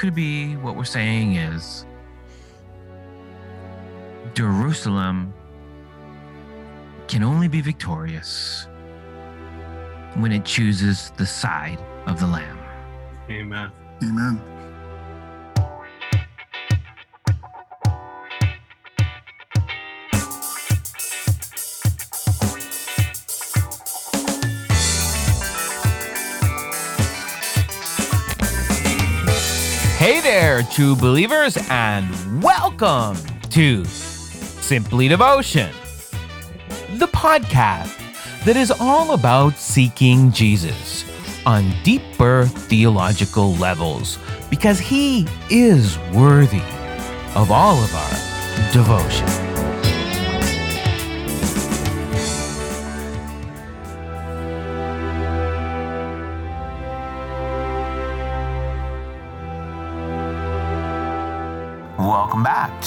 could be what we're saying is Jerusalem can only be victorious when it chooses the side of the Lamb. Amen. Amen. There, true believers, and welcome to Simply Devotion, the podcast that is all about seeking Jesus on deeper theological levels because he is worthy of all of our devotion.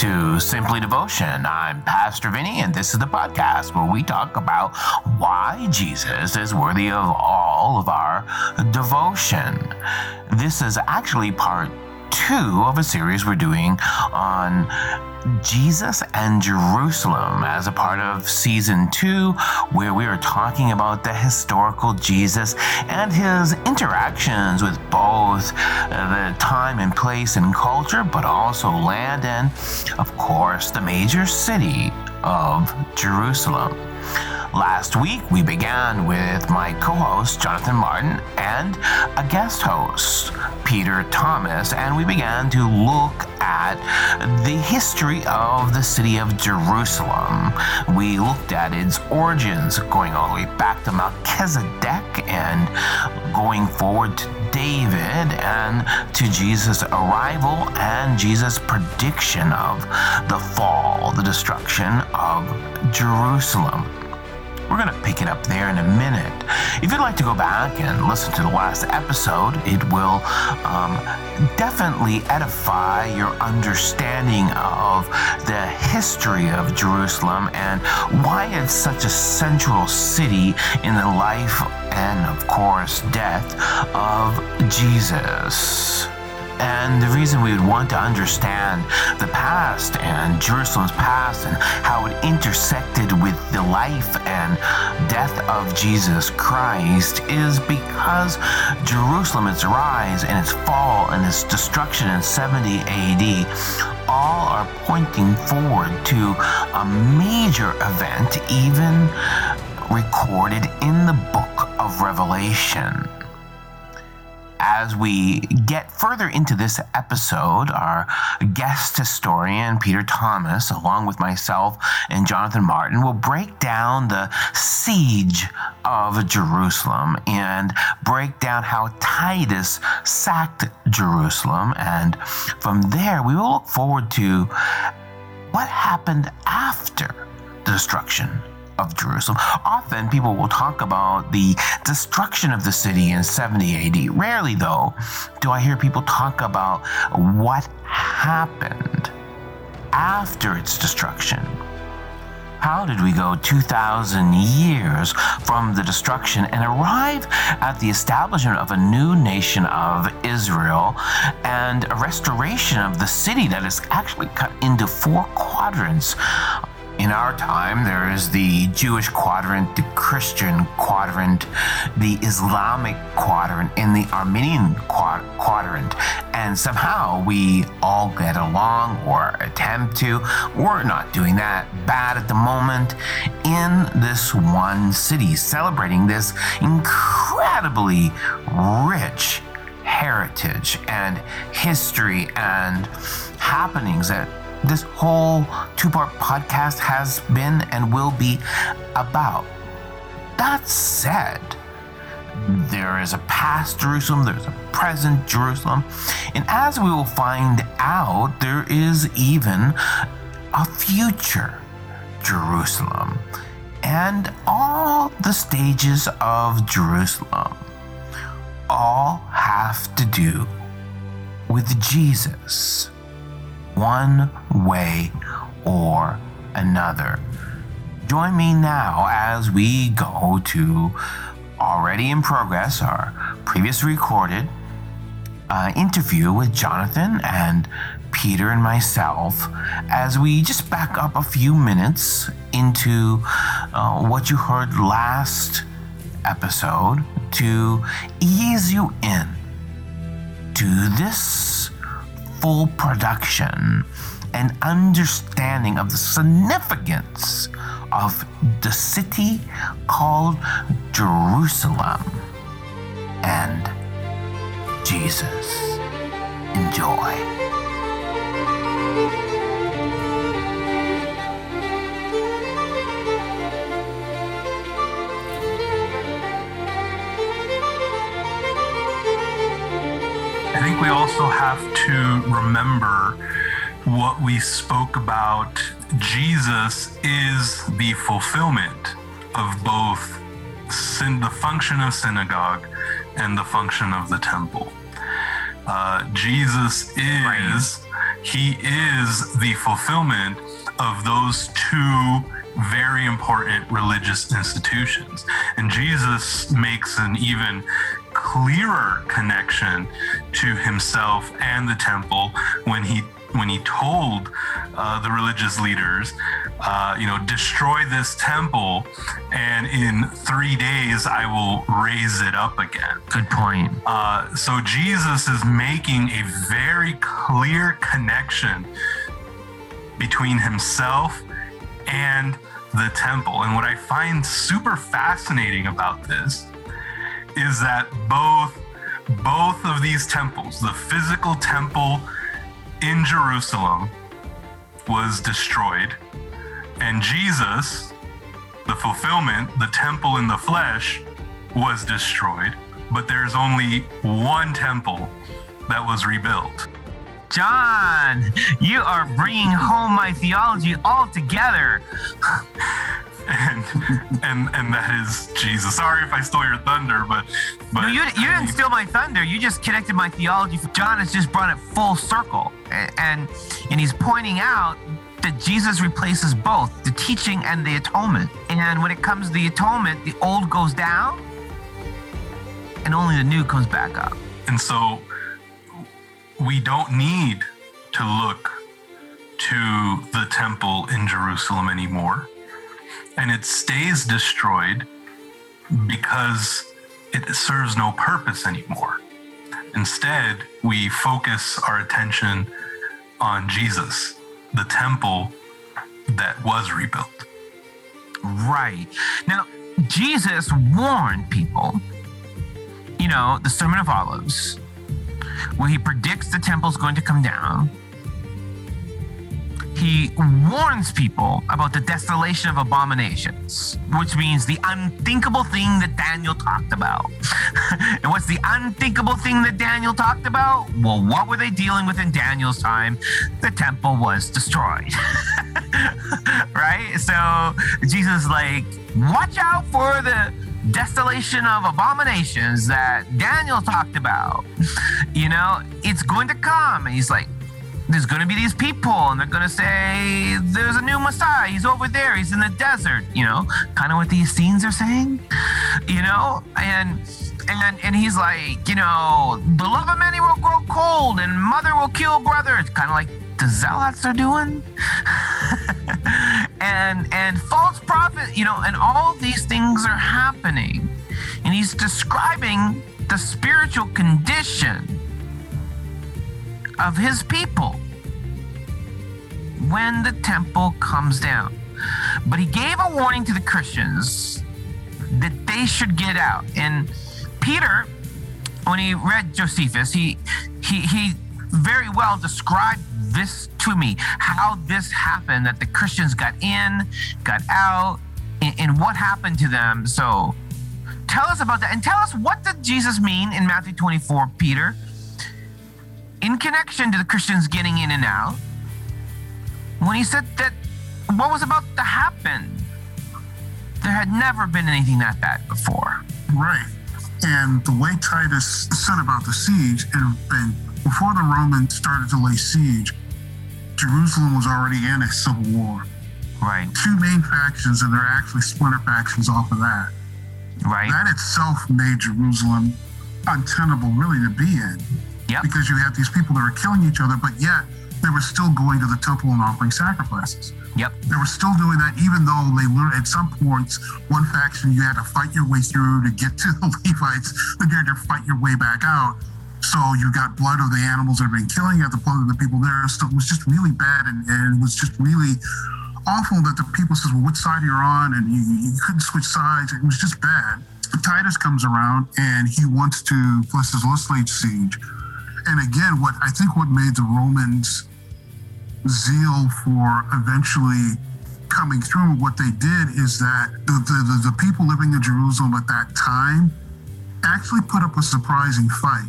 To Simply Devotion. I'm Pastor Vinnie, and this is the podcast where we talk about why Jesus is worthy of all of our devotion. This is actually part two of a series we're doing on Jesus and Jerusalem as a part of season two, where we are talking about the historical Jesus and his interactions with both uh, the time and place and culture, but also land and, of course, the major city of Jerusalem. Last week, we began with my co host, Jonathan Martin, and a guest host, Peter Thomas, and we began to look at the history of the city of Jerusalem. We looked at its origins, going all the way back to Melchizedek and going forward to David and to Jesus' arrival and Jesus' prediction of the fall, the destruction of Jerusalem. We're going to pick it up there in a minute. If you'd like to go back and listen to the last episode, it will um, definitely edify your understanding of the history of Jerusalem and why it's such a central city in the life and, of course, death of Jesus. And the reason we would want to understand the past and Jerusalem's past and how it intersected with the life and death of Jesus Christ is because Jerusalem, its rise and its fall and its destruction in 70 AD, all are pointing forward to a major event, even recorded in the book of Revelation as we get further into this episode, our guest historian, Peter Thomas, along with myself and Jonathan Martin, will break down the siege of Jerusalem and break down how Titus sacked Jerusalem. And from there, we will look forward to what happened after the destruction of Jerusalem. Often people will talk about the destruction of the city in 70 AD. Rarely, though, do I hear people talk about what happened after its destruction. How did we go 2,000 years from the destruction and arrive at the establishment of a new nation of Israel and a restoration of the city that is actually cut into four quadrants? In our time, there is the Jewish quadrant, the Christian quadrant, the Islamic quadrant, and the Armenian quad- quadrant. And somehow we all get along or attempt to. We're not doing that bad at the moment in this one city, celebrating this incredibly rich heritage and history and happenings that this whole two part podcast has been and will be about. That said, there is a past Jerusalem, there's a present Jerusalem, and as we will find out, there is even a future Jerusalem. And all the stages of Jerusalem all have to do with Jesus one way or another. Join me now as we go to already in progress, our previous recorded uh, interview with Jonathan and Peter and myself as we just back up a few minutes into uh, what you heard last episode to ease you in to this full production and understanding of the significance of the city called Jerusalem and Jesus. Enjoy. Think we also have to remember what we spoke about. Jesus is the fulfillment of both sin, the function of synagogue and the function of the temple. Uh, Jesus is, he is the fulfillment of those two very important religious institutions. And Jesus makes an even clearer connection to himself and the temple when he when he told uh, the religious leaders, uh, you know, destroy this temple, and in three days I will raise it up again. Good point. Uh, so Jesus is making a very clear connection between himself and the temple. And what I find super fascinating about this is that both both of these temples, the physical temple in Jerusalem was destroyed, and Jesus, the fulfillment, the temple in the flesh, was destroyed. But there's only one temple that was rebuilt. John, you are bringing home my theology all together. and and and that is Jesus. Sorry if I stole your thunder, but but no, you, you didn't steal my thunder. You just connected my theology. John has just brought it full circle, and and he's pointing out that Jesus replaces both the teaching and the atonement. And when it comes to the atonement, the old goes down, and only the new comes back up. And so we don't need to look to the temple in Jerusalem anymore and it stays destroyed because it serves no purpose anymore. Instead, we focus our attention on Jesus, the temple that was rebuilt. Right. Now, Jesus warned people, you know, the Sermon of Olives, where he predicts the temple's going to come down he warns people about the desolation of abominations, which means the unthinkable thing that Daniel talked about. and what's the unthinkable thing that Daniel talked about? Well, what were they dealing with in Daniel's time? The temple was destroyed. right? So Jesus like, watch out for the desolation of abominations that Daniel talked about. You know, it's going to come. And he's like, there's going to be these people and they're going to say there's a new messiah. He's over there. He's in the desert you know? Kind of what these scenes are saying you know? And and and he's like you know the love of many will grow cold and mother will kill brother it's kind of like the zealots are doing. And and false prophet you know and all these things are happening. And he's describing the spiritual condition of his people when the temple comes down. But he gave a warning to the Christians that they should get out. And Peter, when he read Josephus, he he he very well described this to me, how this happened, that the Christians got in, got out, and, and what happened to them. So tell us about that. And tell us what did Jesus mean in Matthew 24, Peter? In connection to the Christians getting in and out when he said that what was about to happen. There had never been anything that before. Right. And the way Titus said about the siege, and, and before the Romans started to lay siege, Jerusalem was already in a civil war. Right. Two main factions, and there are actually splinter factions off of that. Right. That itself made Jerusalem untenable, really, to be in. Because you had these people that were killing each other, but yet they were still going to the temple and offering sacrifices. Yep. They were still doing that, even though they learned at some points, one faction you had to fight your way through to get to the Levites, then you had to fight your way back out. So you got blood of the animals that have been killing, you had the blood of the people there. So it was just really bad and, and it was just really awful that the people says, well, which side you're on? And you, you couldn't switch sides. It was just bad. Titus comes around and he wants to, let's just, let's siege. And again, what I think what made the Romans zeal for eventually coming through what they did is that the, the, the, people living in Jerusalem at that time actually put up a surprising fight.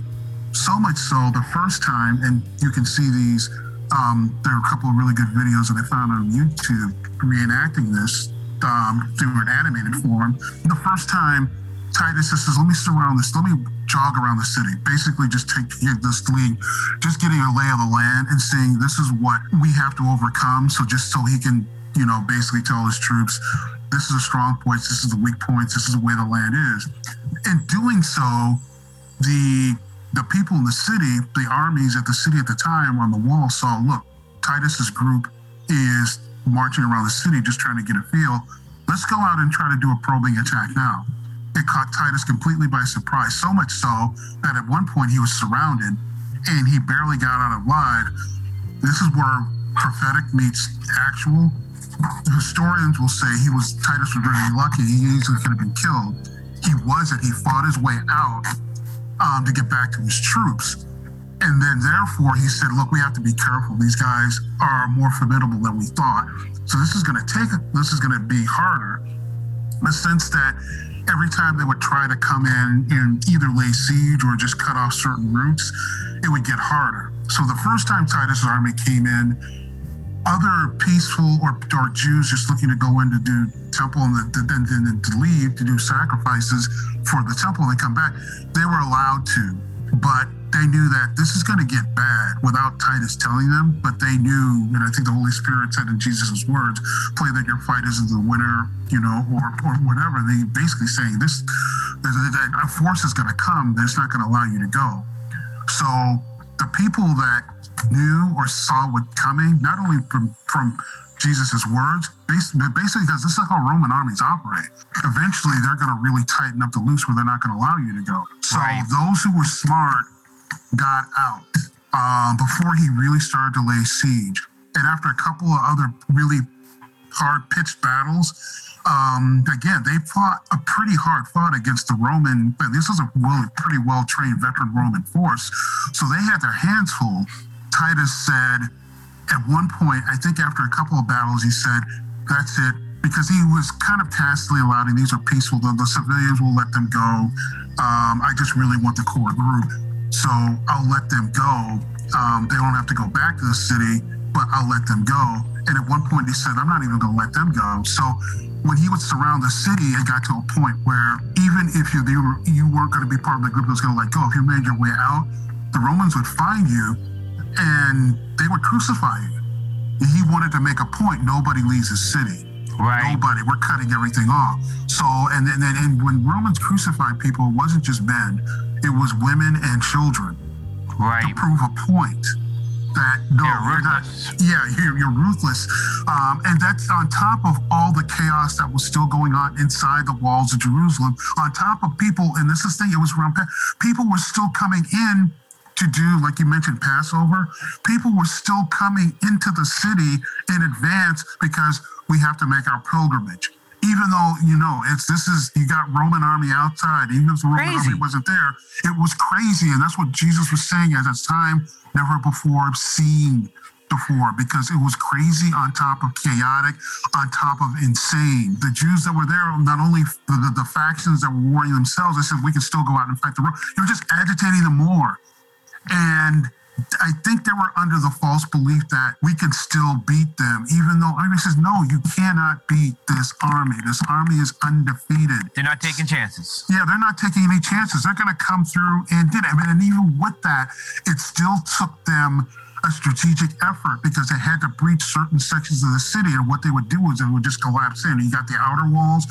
So much so, the first time, and you can see these, um, there are a couple of really good videos that I found on YouTube reenacting this um, through an animated form. The first time, Titus says, "Let me surround this. Let me jog around the city. Basically, just take this lead, just getting a lay of the land and seeing this is what we have to overcome. So just so he can, you know, basically tell his troops, this is a strong point. This is the weak points. This is the way the land is. In doing so, the the people in the city, the armies at the city at the time on the wall saw, look, Titus's group is marching around the city, just trying to get a feel. Let's go out and try to do a probing attack now it caught Titus completely by surprise, so much so that at one point he was surrounded and he barely got out alive. This is where prophetic meets actual. Historians will say he was Titus was very lucky. He easily could have been killed. He wasn't. He fought his way out um, to get back to his troops. And then, therefore, he said, Look, we have to be careful. These guys are more formidable than we thought. So, this is going to take, this is going to be harder in the sense that every time they would try to come in and either lay siege or just cut off certain routes, it would get harder. So the first time Titus's army came in, other peaceful or, or Jews just looking to go in to do temple and then, then to leave to do sacrifices for the temple and come back, they were allowed to. But they knew that this is going to get bad without Titus telling them, but they knew, and I think the Holy Spirit said in Jesus' words, play that your fight isn't the winner, you know, or, or whatever. They basically saying this, that a force is going to come that's not going to allow you to go. So the people that knew or saw what coming, not only from, from Jesus' words, basically because this is how Roman armies operate. Eventually, they're going to really tighten up the loose where they're not going to allow you to go. So right. those who were smart got out um, before he really started to lay siege. And after a couple of other really hard pitched battles, um, again, they fought a pretty hard fought against the Roman. But this was a well, pretty well trained veteran Roman force, so they had their hands full. Titus said at one point, I think after a couple of battles, he said, "That's it," because he was kind of tacitly allowing these are peaceful. The, the civilians will let them go. Um, I just really want the core group. So I'll let them go. Um, they don't have to go back to the city, but I'll let them go. And at one point, he said, I'm not even going to let them go. So when he would surround the city, it got to a point where even if you, you, were, you weren't going to be part of the group that was going to let go, if you made your way out, the Romans would find you and they would crucify you. He wanted to make a point nobody leaves the city. Right. Nobody. We're cutting everything off. So, and then, and, and when Romans crucified people, it wasn't just men it was women and children. Right. To prove a point that no, you're not. Yeah, you're, you're ruthless, um, and that's on top of all the chaos that was still going on inside the walls of Jerusalem. On top of people, and this is the thing, it was around. People were still coming in to do, like you mentioned, Passover. People were still coming into the city in advance because we have to make our pilgrimage even though you know it's this is you got Roman army outside, even if the Roman crazy. army wasn't there, it was crazy, and that's what Jesus was saying at that time, never before seen before, because it was crazy on top of chaotic, on top of insane. The Jews that were there, not only the, the, the factions that were warring themselves, they said we can still go out and fight the Romans. You're just agitating them more, and I think they were under the false belief that we can still beat them, even though Army says, no, you cannot beat this army. This army is undefeated. They're not taking chances. Yeah, they're not taking any chances. They're going to come through and did it. I mean, and even with that, it still took them a strategic effort because they had to breach certain sections of the city. And what they would do is it would just collapse in. You got the outer walls,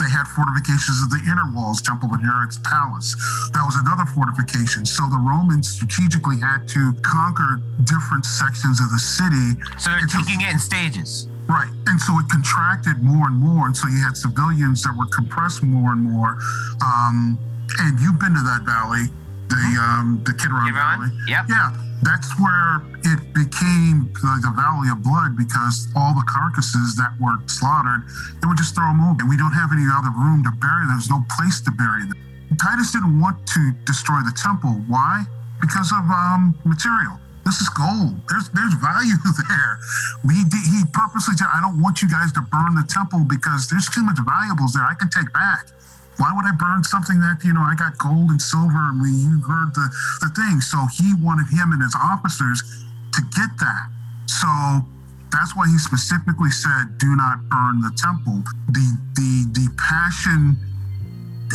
they had fortifications of the inner walls, Temple of Herod's palace. That was another fortification. So the Romans strategically had to conquer different sections of the city. So they're It's a- taking it in stages. Right. And so it contracted more and more. And so you had civilians that were compressed more and more. Um, and you've been to that valley, the um, the Kidron Kidron? Valley. Yep. Yeah. That's where it became the, the Valley of Blood because all the carcasses that were slaughtered, they would just throw them over. And we don't have any other room to bury them. There's no place to bury them. Titus didn't want to destroy the temple. Why? Because of um, material. This is gold. There's there's value there. We he purposely said, I don't want you guys to burn the temple because there's too much valuables there. I can take back. Why would I burn something that you know I got gold and silver and we you heard the the thing? So he wanted him and his officers to get that. So that's why he specifically said, "Do not burn the temple." The the the passion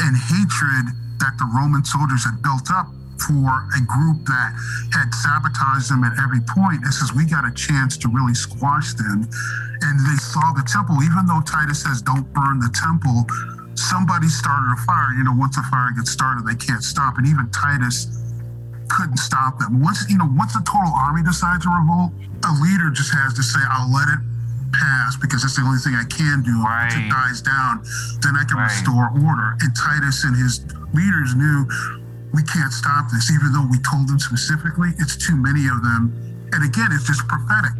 and hatred that the Roman soldiers had built up for a group that had sabotaged them at every point. It says we got a chance to really squash them. And they saw the temple, even though Titus says don't burn the temple, somebody started a fire. You know, once a fire gets started, they can't stop. And even Titus couldn't stop them. Once, you know, once the total army decides to revolt, a leader just has to say, I'll let it pass because that's the only thing I can do. Once it dies down, then I can Right. restore order. And Titus and his leaders knew we can't stop this, even though we told them specifically, it's too many of them. And again, it's just prophetic.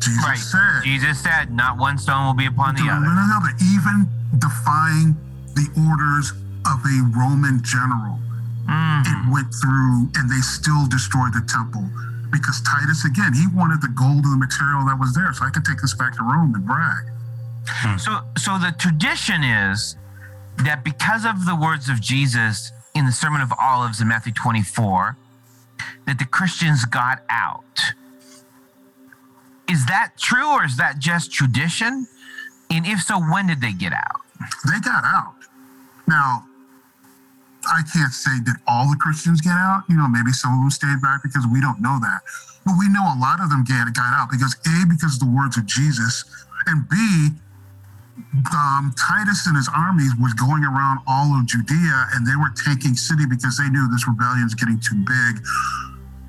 Jesus Right. said, Jesus said, not one stone will be upon the other. another, even defying the orders of a Roman general. Mm. It went through and they still destroyed the temple. Because Titus, again, he wanted the gold and the material that was there. So I could take this back to Rome and brag. So, so the tradition is that because of the words of Jesus in the Sermon of Olives in Matthew 24, that the Christians got out. Is that true or is that just tradition? And if so, when did they get out? They got out. Now, I can't say did all the Christians get out. You know, maybe some of them stayed back because we don't know that. But we know a lot of them get, got out because A, because of the words of Jesus, and B, um, Titus and his armies was going around all of Judea and they were taking city because they knew this rebellion was getting too big.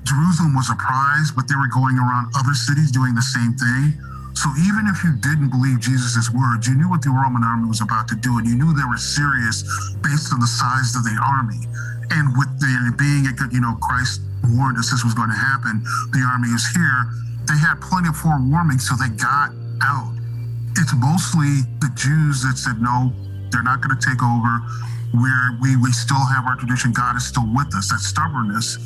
Jerusalem was a prize, but they were going around other cities doing the same thing. So even if you didn't believe Jesus' words, you knew what the Roman army was about to do, and you knew they were serious based on the size of the army. And with the being you know, Christ warned us this was going to happen. The army is here. They had plenty of forewarning, so they got out. It's mostly the Jews that said no, they're not going to take over. We're, we we still have our tradition. God is still with us. That stubbornness.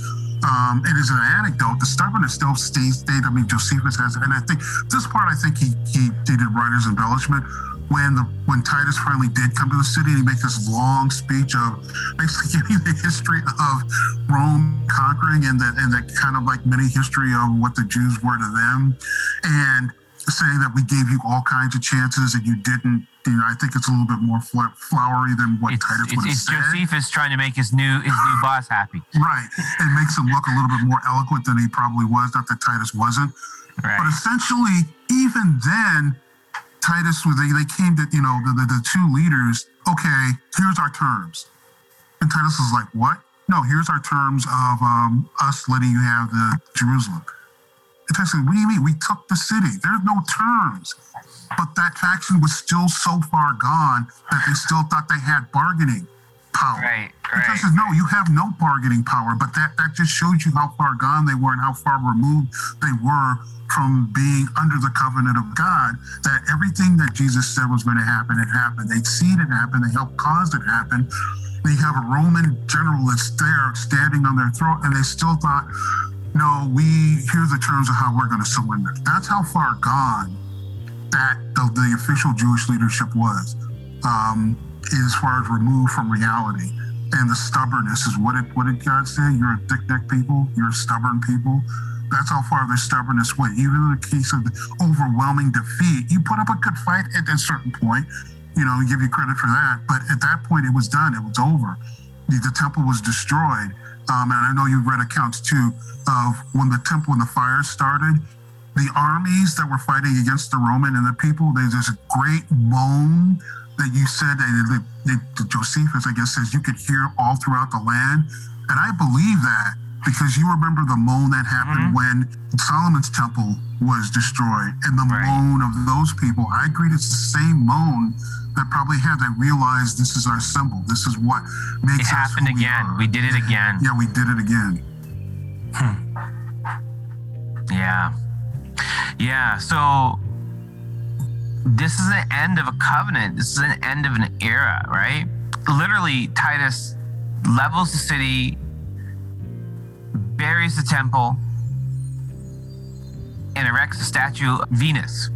Um, it is an anecdote. The stubbornness still stays. Stayed. I mean, Josephus has, and I think this part. I think he he, did writer's embellishment when the when Titus finally did come to the city. And he makes this long speech of basically giving the history of Rome conquering and that and that kind of like mini history of what the Jews were to them, and saying that we gave you all kinds of chances and you didn't. You know, I think it's a little bit more fl- flowery than what It's, Titus would have it's said. Josephus trying to make his new his new boss happy. Right. It makes him look a little bit more eloquent than he probably was. Not that Titus wasn't. But essentially, even then, Titus, was- they, they came to, you know, the, the, the two leaders, okay, here's our terms. And Titus is like, what? No, here's our terms of um, us letting you have the Jerusalem. Titus what do you mean? We took the city. There's no terms. But that faction was still so far gone that they still thought they had bargaining power. Right, right, Titus says, no, you have no bargaining power. But that, that just shows you how far gone they were and how far removed they were from being under the covenant of God. That everything that Jesus said was going to happen, it happened. They'd seen it happen. They helped cause it happen. They have a Roman general that's there standing on their throat, and they still thought, no, we here's the terms of how we're going to surrender. That's how far gone that the, the official Jewish leadership was, um, as far as removed from reality. And the stubbornness is what did what did God say? You're a thick neck people. You're a stubborn people. That's how far their stubbornness went. Even in the case of the overwhelming defeat, you put up a good fight at a certain point. You know, give you credit for that. But at that point, it was done. It was over. The, the temple was destroyed. Um, and I know you read accounts too of when the temple and the fire started. The armies that were fighting against the Roman and the people, there's this great moan that you said that, Josephus, I guess, says you could hear all throughout the land. And I believe that because you remember the moan that happened mm-hmm. when Solomon's temple was destroyed and the Right. moan of those people. I agree it's the same moan that probably had they realized this is our symbol. This is what makes It us happened who we again. are. We did it again. Yeah, we did it again. Hmm. Yeah. Yeah. So this is the end of a covenant. This is an end of an era, right? Literally, Titus levels the city, buries the temple, and erects a statue of Venus,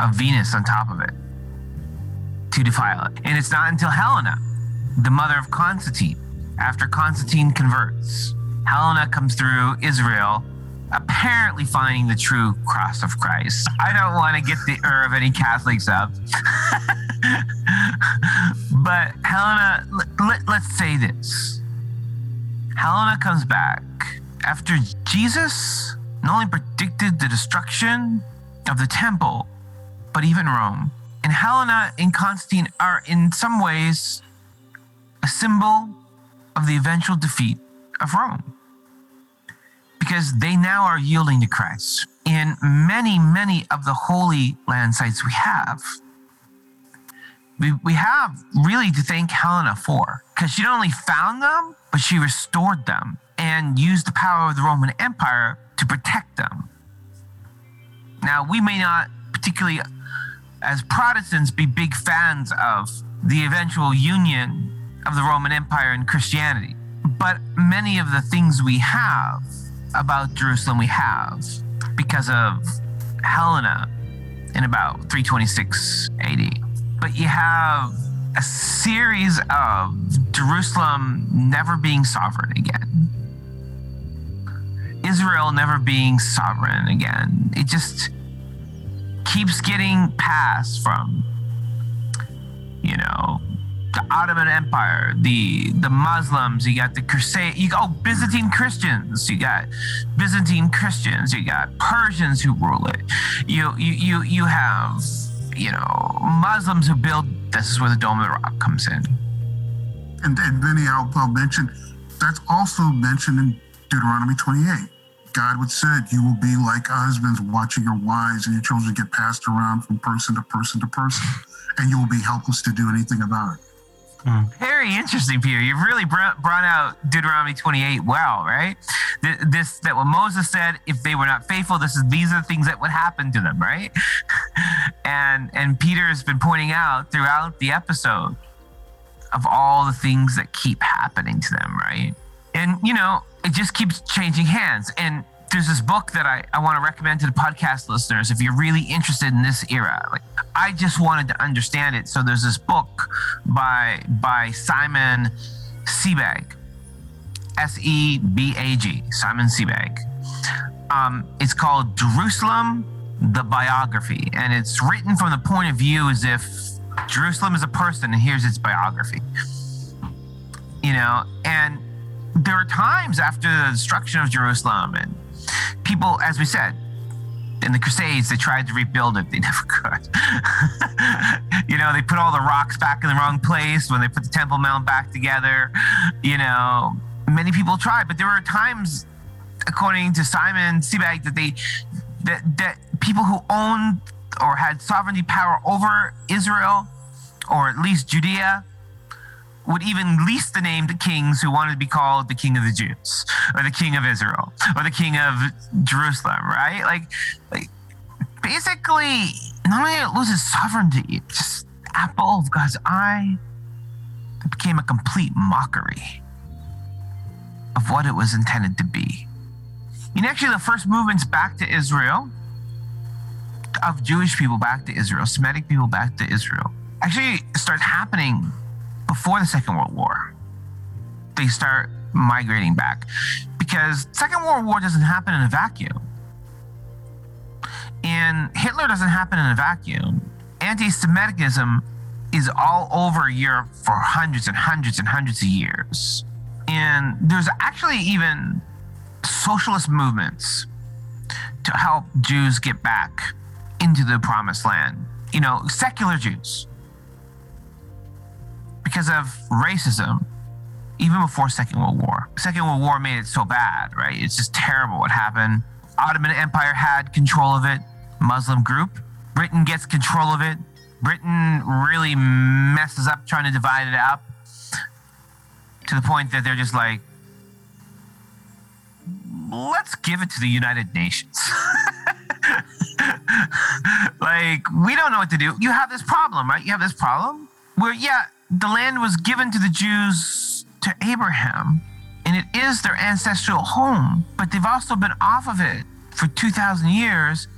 of Venus on top of it to defile it. And it's not until Helena, the mother of Constantine, after Constantine converts, Helena comes through Israel apparently finding the true cross of Christ. I don't want to get the ur of any Catholics up. but Helena, let, let's say this. Helena comes back after Jesus not only predicted the destruction of the temple, but even Rome. And Helena and Constantine are, in some ways, a symbol of the eventual defeat of Rome because they now are yielding to Christ. In many, many of the holy land sites we have, we, we have really to thank Helena for because she not only found them, but she restored them and used the power of the Roman Empire to protect them. Now, we may not particularly, as Protestants, be big fans of the eventual union of the Roman Empire and Christianity, but many of the things we have about Jerusalem we have because of Helena in about 326 AD. But you have a series of Jerusalem never being sovereign again. Israel never being sovereign again. It just keeps getting passed from, you know, the Ottoman Empire, the the Muslims, you got the Crusade, you got oh, Byzantine Christians, you got Byzantine Christians, you got Persians who rule it. You you you you have you know Muslims who build. This is where the Dome of the Rock comes in. And, and I'll mention that's also mentioned in Deuteronomy 28. God would said, "You will be like husbands watching your wives, and your children get passed around from person to person to person, and you will be helpless to do anything about it." Hmm. Very interesting, Peter. You've really brought, brought out Deuteronomy 28 well, right? Th- This that what Moses said, if they were not faithful, this is these are the things that would happen to them, right? and and Peter has been pointing out throughout the episode of all the things that keep happening to them, right? And you know, it just keeps changing hands. And there's this book that I, I want to recommend to the podcast listeners if you're really interested in this era. Like I just wanted to understand it. So there's this book by by Simon Sebag. S E B A G, Simon Sebag. Um, it's called Jerusalem, the biography, and it's written from the point of view as if Jerusalem is a person, and here's its biography. You know, and there are times after the destruction of Jerusalem, and people, as we said, in the Crusades, they tried to rebuild it. They never could. you know, they put all the rocks back in the wrong place when they put the Temple Mount back together. You know, many people tried, but there were times, according to Simon Sebag, that they that that people who owned or had sovereignty power over Israel, or at least Judea, would even lease the name to kings who wanted to be called the king of the Jews or the king of Israel or the king of Jerusalem, right? Like, like basically, not only it loses sovereignty, it just apple of God's eye became a complete mockery of what it was intended to be. And actually, the first movements back to Israel of Jewish people back to Israel, Semitic people back to Israel, actually starts happening before the Second World War. They start migrating back because Second World War doesn't happen in a vacuum. And Hitler doesn't happen in a vacuum. Anti-Semitism is all over Europe for hundreds and hundreds and hundreds of years. And there's actually even socialist movements to help Jews get back into the promised land. You know, secular Jews. Because of racism, even before Second World War. Second World War made it so bad, right? It's just terrible what happened. Ottoman Empire had control of it, Muslim group. Britain gets control of it. Britain really messes up trying to divide it up to the point that they're just like, let's give it to the United Nations. like, we don't know what to do. You have this problem, right? You have this problem where, yeah, the land was given to the Jews to Abraham, and it is their ancestral home, but they've also been off of it for 2,000 years.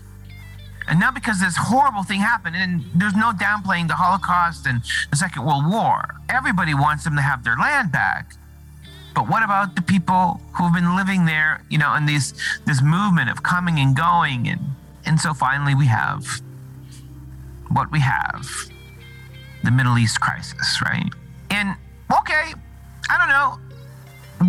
And now, because this horrible thing happened, and there's no downplaying the Holocaust and the Second World War, everybody wants them to have their land back. But what about the people who've been living there, you know, in this this movement of coming and going, and and so finally we have what we have, the Middle East crisis, right? And okay, I don't know.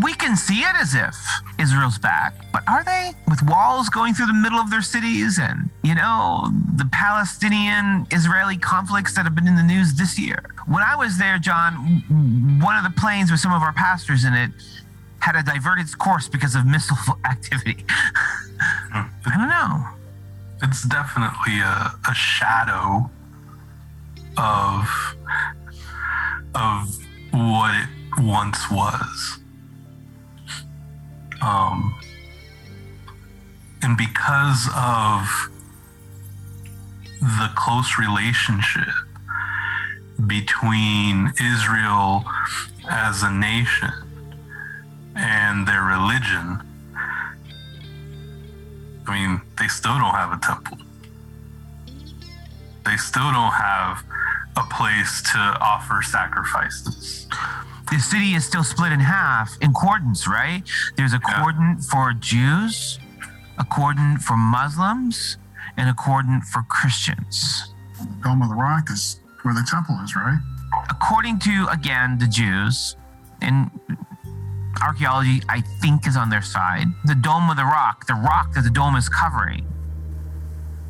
We can see it as if Israel's back, but are they? With walls going through the middle of their cities and, you know, the Palestinian Israeli conflicts that have been in the news this year. When I was there, John, one of the planes with some of our pastors in it had to divert its course because of missile activity. Hmm. I don't know. It's definitely a, a shadow of of what it once was. Um, and because of the close relationship between Israel as a nation and their religion, I mean, they still don't have a temple. They still don't have a place to offer sacrifices the city is still split in half in cordons, right? There's a yeah. cordon for Jews, a cordon for Muslims, and a cordon for Christians. Dome of the Rock is where the temple is, right? According to, again, the Jews, and archaeology, I think, is on their side. The Dome of the Rock, the rock that the dome is covering,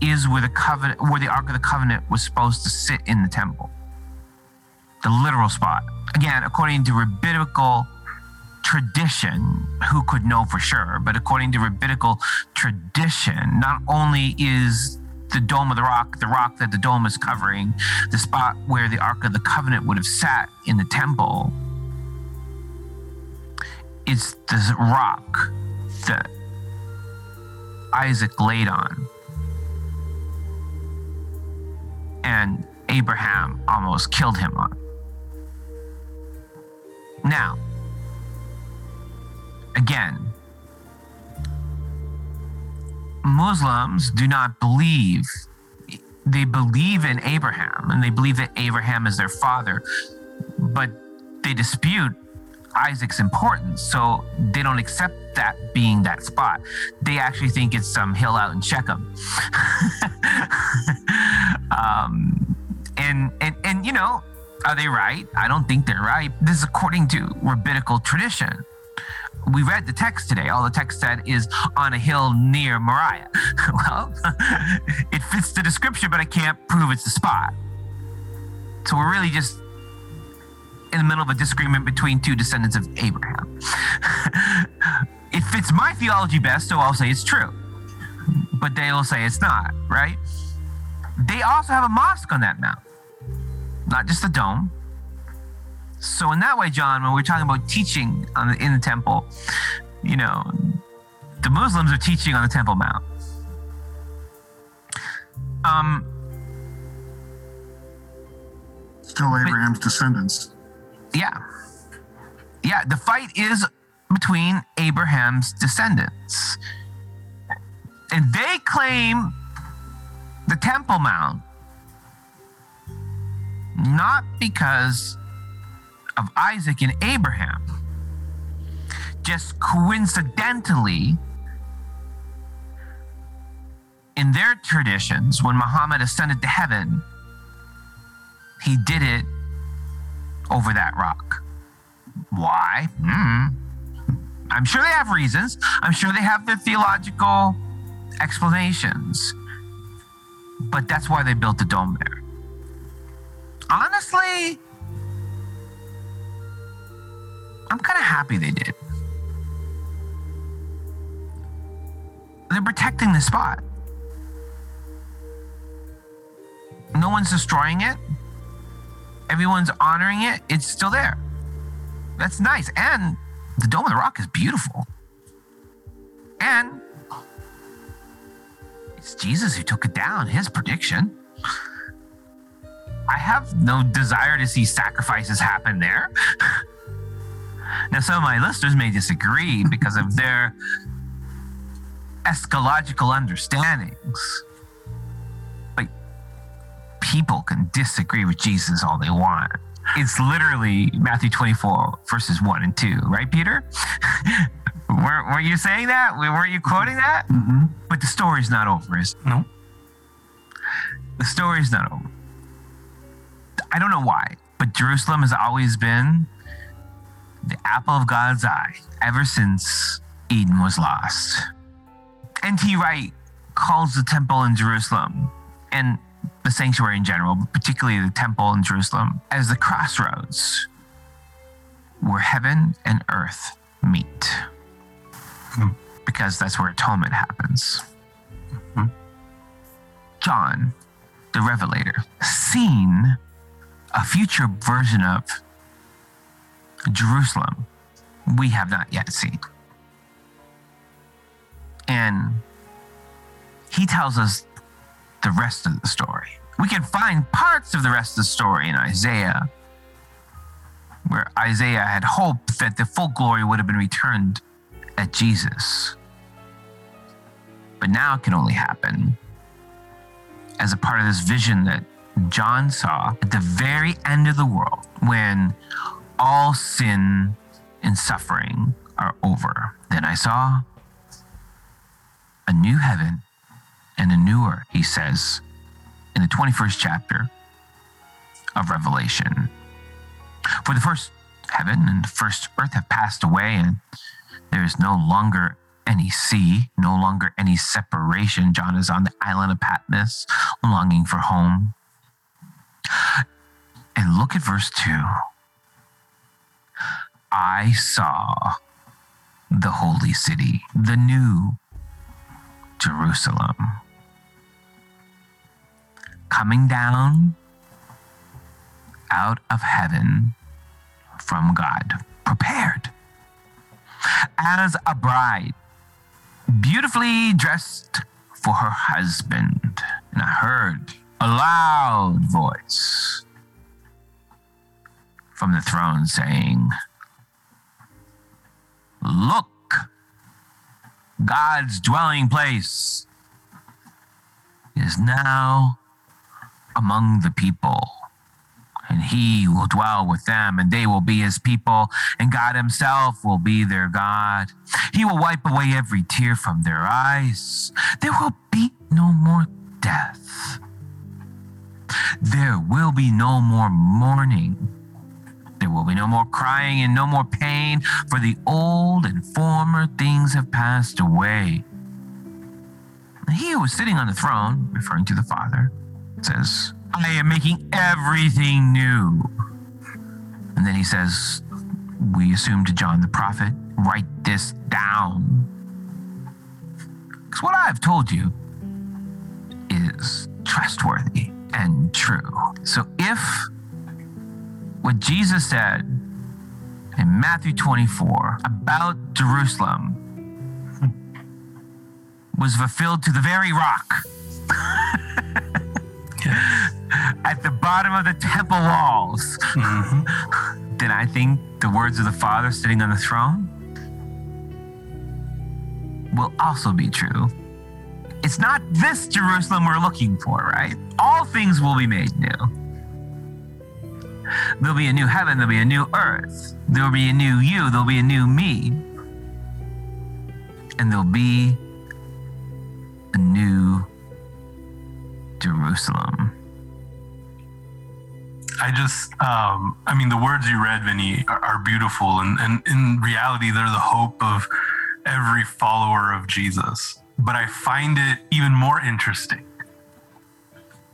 is where the covenant, where the Ark of the Covenant was supposed to sit in the temple. The literal spot again, according to rabbinical tradition, who could know for sure, but according to rabbinical tradition, not only is the dome of the rock, the rock that the dome is covering, the spot where the Ark of the Covenant would have sat in the temple, it's this rock that Isaac laid on. And Abraham almost killed him on. Now, again, Muslims do not believe, they believe in Abraham and they believe that Abraham is their father, but they dispute Isaac's importance. So they don't accept that being that spot. They actually think it's some hill out in Shechem. um, and, and, and, you know, are they right? I don't think they're right. This is according to rabbinical tradition. We read the text today. All the text said is on a hill near Moriah. well, it fits the description, but I can't prove it's the spot. So we're really just in the middle of a disagreement between two descendants of Abraham. it fits my theology best, so I'll say it's true. But they will say it's not, right? They also have a mosque on that mount, not just a dome. So in that way, John, when we're talking about teaching on the, in the temple, you know, the Muslims are teaching on the Temple Mount. Um, Still Abraham's but, descendants. Yeah. Yeah, the fight is between Abraham's descendants. And they claim the Temple Mount not because of Isaac and Abraham. Just coincidentally, in their traditions, when Muhammad ascended to heaven, he did it over that rock. Why? Hmm. I'm sure they have reasons. I'm sure they have their theological explanations. But that's why they built the dome there. Honestly, I'm kind of happy they did. They're protecting the spot. No one's destroying it. Everyone's honoring it. It's still there. That's nice. And the Dome of the Rock is beautiful. And it's Jesus who took it down, his prediction. I have no desire to see sacrifices happen there. now, some of my listeners may disagree because of their eschatological understandings. People can disagree with Jesus all they want. It's literally Matthew 24, verses 1 and 2, right, Peter? were, were you saying that? Were you quoting that? Mm-hmm. But the story's not over, is it? No. The story's not over. I don't know why, but Jerusalem has always been the apple of God's eye ever since Eden was lost. N.T. Wright calls the temple in Jerusalem and the sanctuary in general, but particularly the temple in Jerusalem, as the crossroads where heaven and earth meet. Hmm. Because that's where atonement happens. John, the Revelator, seen a future version of Jerusalem we have not yet seen. And he tells us the rest of the story. We can find parts of the rest of the story in Isaiah, where Isaiah had hoped that the full glory would have been returned at Jesus. But now it can only happen as a part of this vision that John saw at the very end of the world when all sin and suffering are over. Then I saw a new heaven and a new earth, he says in the 21st chapter of Revelation. For the first heaven and the first earth have passed away, and there is no longer any sea, no longer any separation. John is on the island of Patmos, longing for home. And look at verse 2. I saw the holy city, the new Jerusalem, coming down out of heaven from God, prepared as a bride, beautifully dressed for her husband. And I heard a loud voice from the throne saying, Look, God's dwelling place is now among the people. And he will dwell with them, and they will be his people, and God himself will be their God. He will wipe away every tear from their eyes. There will be no more death. There will be no more mourning. There will be no more crying and no more pain, for the old and former things have passed away. He who was sitting on the throne, referring to the Father, says, I am making everything new. And then he says, We assume to John the prophet, write this down. Because what I've told you is trustworthy and true. So if what Jesus said in Matthew 24 about Jerusalem was fulfilled to the very rock at the bottom of the temple walls, Mm-hmm. then I think the words of the Father sitting on the throne will also be true. It's not this Jerusalem we're looking for, right? All things will be made new. There'll be a new heaven, there'll be a new earth, there'll be a new you, there'll be a new me, and there'll be a new Jerusalem. I just, um, I mean, the words you read, Vinnie, are, are beautiful. And, and in reality, they're the hope of every follower of Jesus. But I find it even more interesting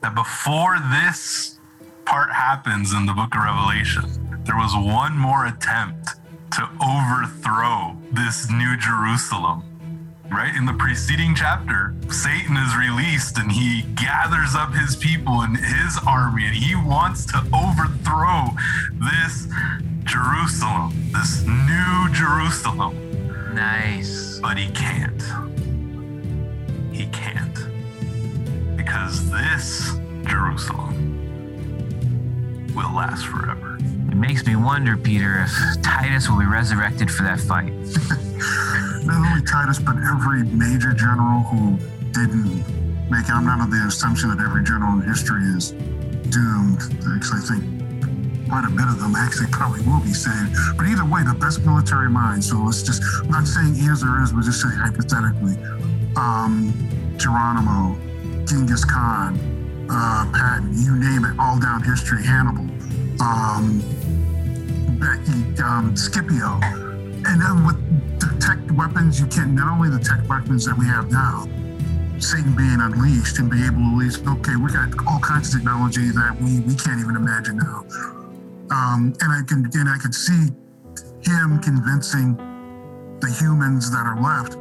that before this part happens in the book of Revelation, there was one more attempt to overthrow this new Jerusalem. Right in the preceding chapter, Satan is released and he gathers up his people and his army and he wants to overthrow this Jerusalem, this new Jerusalem. Nice. But he can't. He can't. Because this Jerusalem will last forever. It makes me wonder, Peter, if Titus will be resurrected for that fight. Not only Titus, but every major general who didn't make it. I'm not on the assumption that every general in history is doomed. Actually, I think quite a bit of them actually probably will be saved. But either way, the best military minds. So let's just, I'm not saying is or is, but just say hypothetically. Um, Geronimo, Genghis Khan, uh, Patton, you name it, all down history, Hannibal, um, Becky, um, Scipio. And then with the tech weapons, you can, not only the tech weapons that we have now, Satan being unleashed and be able to release, okay, we got all kinds of technology that we, we can't even imagine now. Um, and I can and I could see him convincing the humans that are left.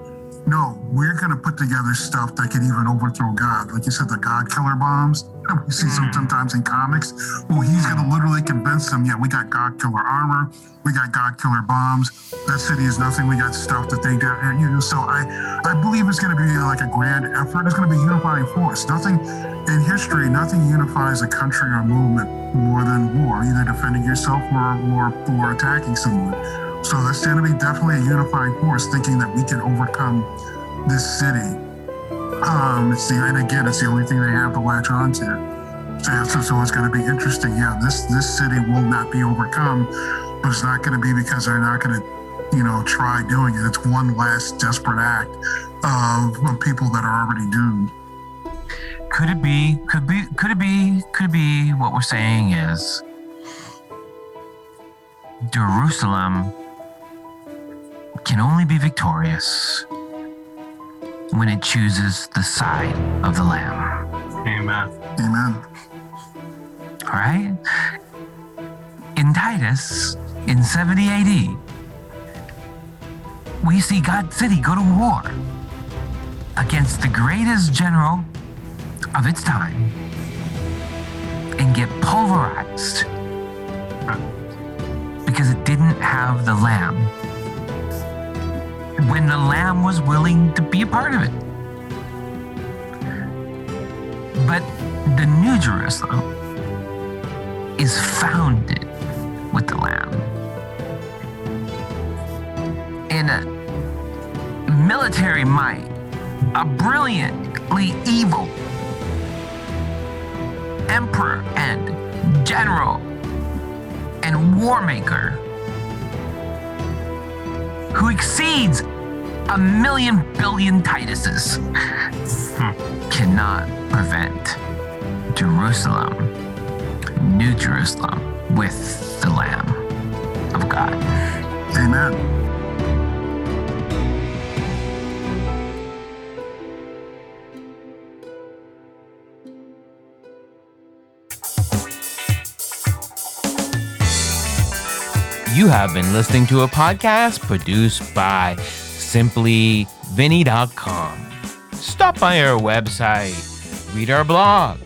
No, we're going to put together stuff that can even overthrow God. Like you said, the God killer bombs that we see some, hmm. sometimes in comics. Well, he's going to literally convince them, yeah, we got God killer armor, we got God killer bombs. That city is nothing. We got stuff that they got. You know, so I, I believe it's going to be like a grand effort. It's going to be a unifying force. Nothing in history, nothing unifies a country or movement more than war, either defending yourself or, or, or attacking someone. So that's going to be definitely a unifying force, thinking that we can overcome this city. Um, it's the, and again, it's the only thing they have to latch on to. So, so, so it's going to be interesting. Yeah, this this city will not be overcome, but it's not going to be because they're not going to, you know, try doing it. It's one last desperate act of, of people that are already doomed. Could it be? Could be? Could it be? Could it be? What we're saying is Jerusalem can only be victorious when it chooses the side of the Lamb. Amen. Amen. All right? In Titus, in 70 AD, we see God City go to war against the greatest general of its time and get pulverized because it didn't have the lamb when the lamb was willing to be a part of it. But the New Jerusalem is founded with the lamb. In a military might, a brilliantly evil emperor and general and war maker who exceeds a million billion Tituses hmm. cannot prevent Jerusalem, New Jerusalem, with the Lamb of God. Amen. You have been listening to a podcast produced by simplyvinnie.com. Stop by our website, read our blog,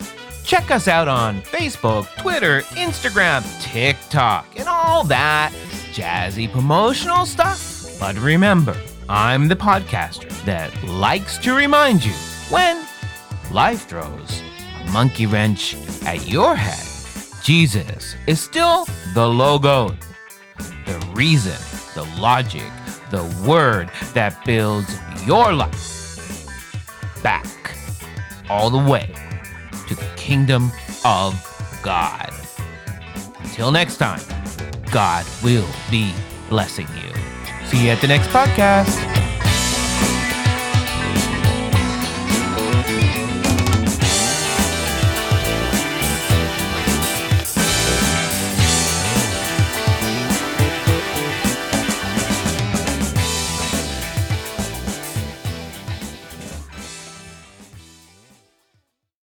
check us out on Facebook, Twitter, Instagram, TikTok, and all that jazzy promotional stuff. But remember, I'm the podcaster that likes to remind you when life throws a monkey wrench at your head, Jesus is still the logo the reason, the logic, the word that builds your life back all the way to the kingdom of God. Until next time, God will be blessing you. See you at the next podcast.